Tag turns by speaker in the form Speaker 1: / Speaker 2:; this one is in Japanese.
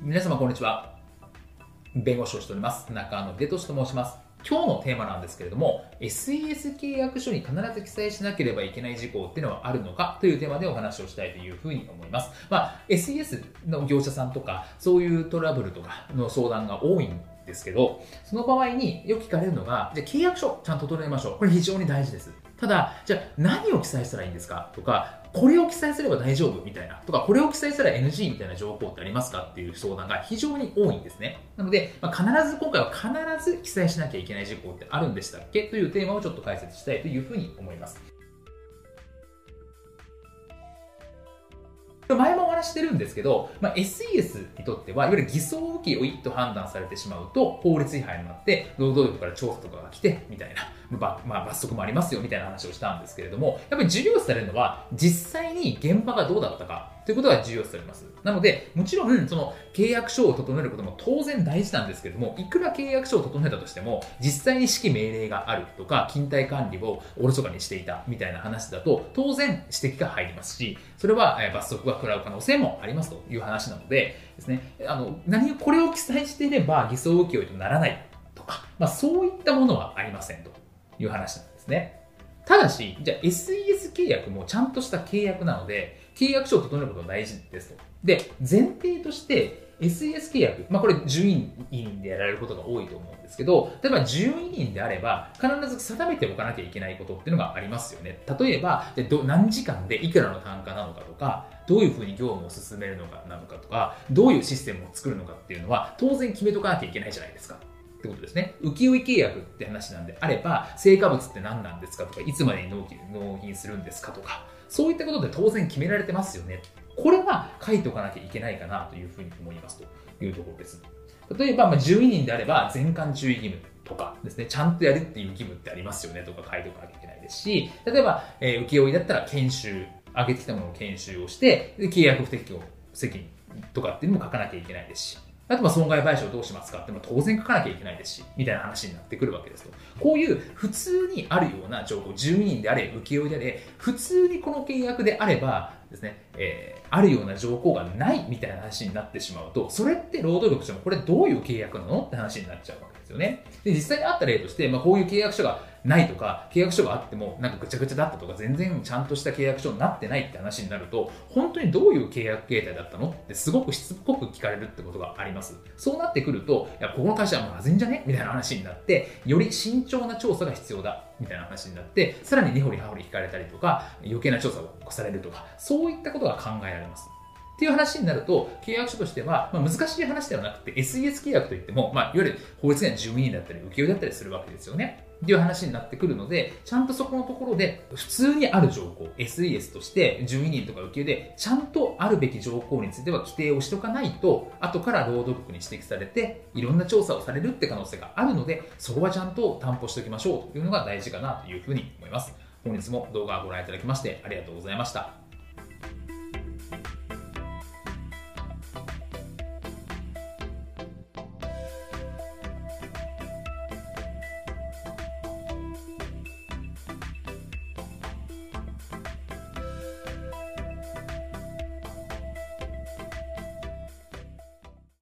Speaker 1: 皆様こんにちは。弁護士をしております。中野秀俊と申します。今日のテーマなんですけれども、SES 契約書に必ず記載しなければいけない事項っていうのはあるのかというテーマでお話をしたいというふうに思います。まあ、SES の業者さんとか、そういうトラブルとかの相談が多いんですけど、その場合によく聞かれるのが、じゃ契約書ちゃんと整えましょう。これ非常に大事です。ただ、じゃあ何を記載したらいいんですか？とか、これを記載すれば大丈夫？みたいな、とか、これを記載したら NG みたいな情報ってありますか？っていう相談が非常に多いんですね。なので、まあ、必ず今回は必ず記載しなきゃいけない事項ってあるんでしたっけ？というテーマをちょっと解説したいというふうに思います。前もしてるんですけど、まあ、SES にとっては、いわゆる偽装請負と判断されてしまうと、法律違反になって、労働力から調査とかが来て、みたいな、まあ、罰則もありますよ、みたいな話をしたんですけれども、やっぱり重要視されるのは、実際に現場がどうだったか、ということが重要視されます。なので、もちろん、その契約書を整えることも当然大事なんですけれども、いくら契約書を整えたとしても、実際に指揮命令があるとか、勤怠管理をおろそかにしていたみたいな話だと、当然指摘が入りますし、それは罰則が食らう可能性もありますという話なので、ですね、あの、何これを記載していれば偽装請負とならないとか、まあそういったものはありませんという話なんですね。ただし、じゃあ SES 契約もちゃんとした契約なので、契約書を整えることが大事ですと。で、前提として SES 契約、まあこれ10人でやられることが多いと思うんですけど、例えば12人であれば、必ず定めておかなきゃいけないことっていうのがありますよね。例えば、ど何時間でいくらの単価なのかとか、どういうふうに業務を進めるのかなのかとか、どういうシステムを作るのかっていうのは、当然決めとかなきゃいけないじゃないですか。ってことですね。請負契約って話なんであれば、成果物って何なんですかとか、いつまでに納品納品するんですかとか、そういったことで当然決められてますよね。これは書いておかなきゃいけないかなというふうに思いますというところです。例えば、まあ、12人であれば、全館注意義務とかですね、ちゃんとやるっていう義務ってありますよねとか書いておかなきゃいけないですし、例えば、えー、請負だったら研修、上げてきたものを研修をして、で契約不適用責任とかっていうのも書かなきゃいけないですし、あとは損害賠償どうしますかっても当然書かなきゃいけないですし、みたいな話になってくるわけですと。こういう普通にあるような情報、住民であれ、請負であれ、普通にこの契約であればですね、えー、あるような条項がないみたいな話になってしまうと、それって労働力としてもこれどういう契約なの？って話になっちゃうわけですよね。で、実際にあった例として、まあ、こういう契約書がないとか、契約書があってもなんかぐちゃぐちゃだったとか、全然ちゃんとした契約書になってないって話になると、本当にどういう契約形態だったの？ってすごくしつこく聞かれるってことがあります。そうなってくると、いや、ここの会社はまずいんじゃね？みたいな話になって、より慎重な調査が必要だ。みたいな話になって、さらに根掘り葉掘り聞かれたりとか、余計な調査を起こされるとか、そういったことが考えられます。っていう話になると、契約書としては、まあ、難しい話ではなくて、SES 契約といっても、まあ、いわゆる法律には住民だったり、請負だったりするわけですよね。っていう話になってくるので、ちゃんとそこのところで、普通にある条項、SES として12人とか請負で、ちゃんとあるべき条項については規定をしておかないと、後から労働局に指摘されて、いろんな調査をされるって可能性があるので、そこはちゃんと担保しておきましょうというのが大事かなというふうに思います。本日も動画をご覧いただきましてありがとうございました。